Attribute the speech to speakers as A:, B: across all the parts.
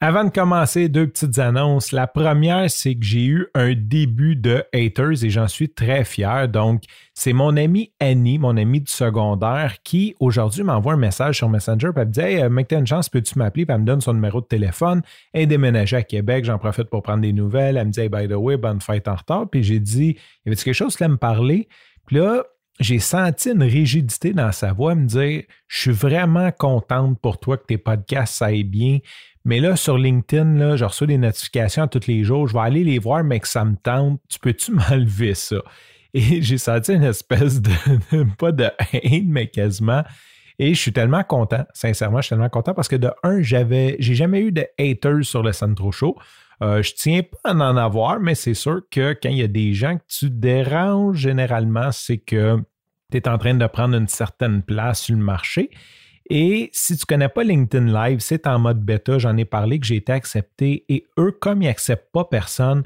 A: Avant de commencer, deux petites annonces. La première, c'est que j'ai eu un début de haters et j'en suis très fier. Donc, c'est mon ami Annie, mon ami du secondaire, qui aujourd'hui m'envoie un message sur Messenger. Puis elle me dit Hey, mec, t'as une chance, peux-tu m'appeler? Elle me donne son numéro de téléphone. Elle est déménagée à Québec, j'en profite pour prendre des nouvelles. Elle me dit Hey, by the way, bonne fête en retard. Puis j'ai dit Y avait quelque chose? Qui me parler Puis là, j'ai senti une rigidité dans sa voix, me dire Je suis vraiment contente pour toi que tes podcasts aillent bien. Mais là, sur LinkedIn, là, je reçois des notifications tous les jours. Je vais aller les voir, mais que ça me tente. Tu peux-tu m'enlever ça? Et j'ai senti une espèce de, pas de haine, mais quasiment. Et je suis tellement content, sincèrement, je suis tellement content parce que de un, j'avais, j'ai jamais eu de haters sur le Centro Show. Euh, je tiens pas à en avoir, mais c'est sûr que quand il y a des gens que tu déranges, généralement, c'est que tu es en train de prendre une certaine place sur le marché. Et si tu ne connais pas LinkedIn Live, c'est en mode bêta. J'en ai parlé que j'ai été accepté. Et eux, comme ils n'acceptent pas personne,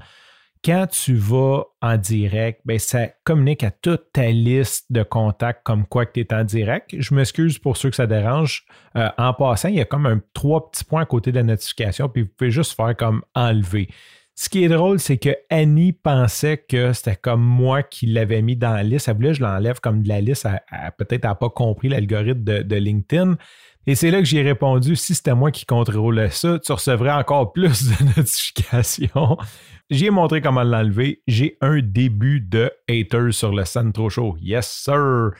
A: quand tu vas en direct, ben, ça communique à toute ta liste de contacts comme quoi que tu es en direct. Je m'excuse pour ceux que ça dérange. Euh, en passant, il y a comme un trois petits points à côté de la notification, puis vous pouvez juste faire comme enlever. Ce qui est drôle, c'est que Annie pensait que c'était comme moi qui l'avais mis dans la liste. Elle voulait que je l'enlève comme de la liste. Peut-être n'a pas compris l'algorithme de, LinkedIn. Et c'est là que j'ai répondu si c'était moi qui contrôlais ça, tu recevrais encore plus de notifications. J'ai montré comment l'enlever. J'ai un début de haters sur le Centro Show. Yes, sir.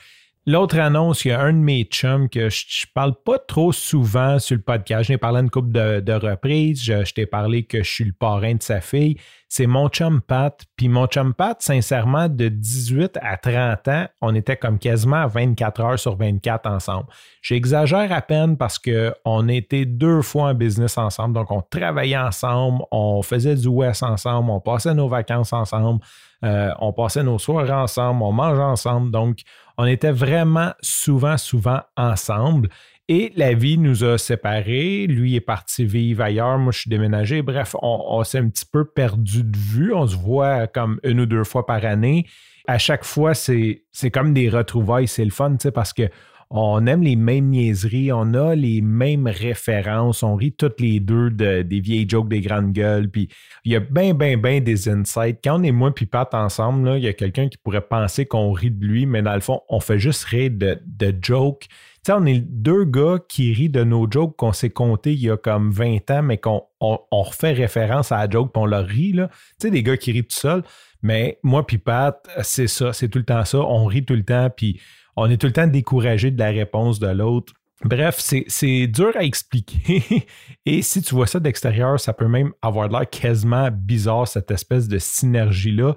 A: L'autre annonce, il y a un de mes chums que je, ne parle pas trop souvent sur le podcast. J'ai parlé une couple de, reprises. Je, t'ai parlé que je suis le parrain de sa fille. C'est mon chum Pat. Puis mon chum Pat, sincèrement, de 18 à 30 ans, on était comme quasiment 24 heures sur 24 ensemble. J'exagère à peine parce qu'on était deux fois en business ensemble. Donc, on travaillait ensemble, on faisait du West ensemble, on passait nos vacances ensemble, euh, on passait nos soirs ensemble, on mangeait ensemble. Donc, on était vraiment souvent, souvent ensemble. Et la vie nous a séparés. Lui est parti vivre ailleurs. Moi, je suis déménagé. Bref, on, s'est un petit peu perdu de vue. On se voit comme une ou deux fois par année. À chaque fois, c'est comme des retrouvailles. C'est le fun, tu sais, parce que on aime les mêmes niaiseries, on a les mêmes références, on rit toutes les deux des vieilles jokes des grandes gueules, puis il y a bien, bien, bien des insights. Quand on est moi puis Pat ensemble, il y a quelqu'un qui pourrait penser qu'on rit de lui, mais dans le fond, on fait juste rire de, de jokes. Tu sais, on est deux gars qui rient de nos jokes qu'on s'est comptés il y a comme 20 ans, mais qu'on on, refait référence à la joke, puis on leur rit. Tu sais, des gars qui rient tout seuls. Mais moi puis Pat, c'est ça, c'est tout le temps ça. On rit tout le temps, puis on est tout le temps découragé de la réponse de l'autre. Bref, c'est dur à expliquer. Et si tu vois ça d'extérieur, ça peut même avoir l'air quasiment bizarre, cette espèce de synergie-là.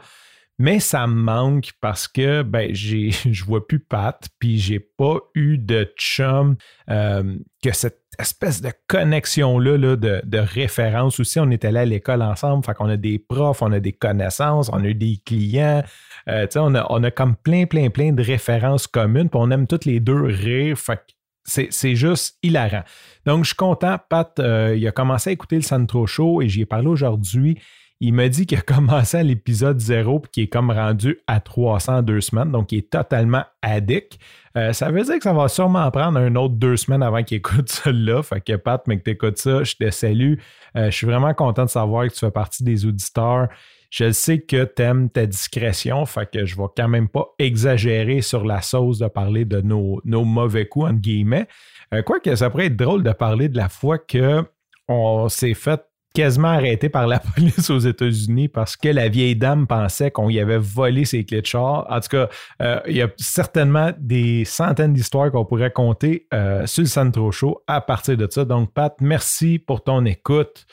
A: Mais ça me manque parce que ben, je vois plus Pat, puis j'ai pas eu de chum euh, que cette espèce de connexion-là là, de, de, référence aussi. On est allé à l'école ensemble, fait qu'on a des profs, on a des connaissances, on a des clients. Euh, on, a, on a comme plein, plein, plein de références communes, puis on aime toutes les deux rire. Fait c'est juste hilarant. Donc, je suis content. Pat, euh, il a commencé à écouter le Centro Show et j'y ai parlé aujourd'hui. Il m'a dit qu'il a commencé à l'épisode 0 et qu'il est comme rendu à 300 deux semaines, donc il est totalement addict. Euh, ça veut dire que ça va sûrement prendre un autre deux semaines avant qu'il écoute celui-là. Fait que Pat, mais que tu écoutes ça, je te salue. Euh, je suis vraiment content de savoir que tu fais partie des auditeurs. Je sais que tu aimes ta discrétion, fait que je vais quand même pas exagérer sur la sauce de parler de nos, mauvais coups, entre guillemets. Euh, Quoique ça pourrait être drôle de parler de la fois que on s'est fait quasiment arrêté par la police aux États-Unis parce que la vieille dame pensait qu'on y avait volé ses clés de char. En tout cas, euh, il y a certainement des centaines d'histoires qu'on pourrait compter euh, sur le Centro Show à partir de ça. Donc, Pat, merci pour ton écoute.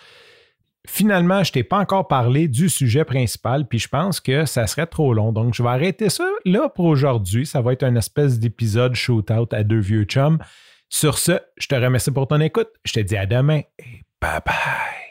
A: Finalement, je ne t'ai pas encore parlé du sujet principal, puis je pense que ça serait trop long. Donc, je vais arrêter ça là pour aujourd'hui. Ça va être une espèce d'épisode shootout à deux vieux chums. Sur ce, je te remercie pour ton écoute. Je te dis à demain et bye bye.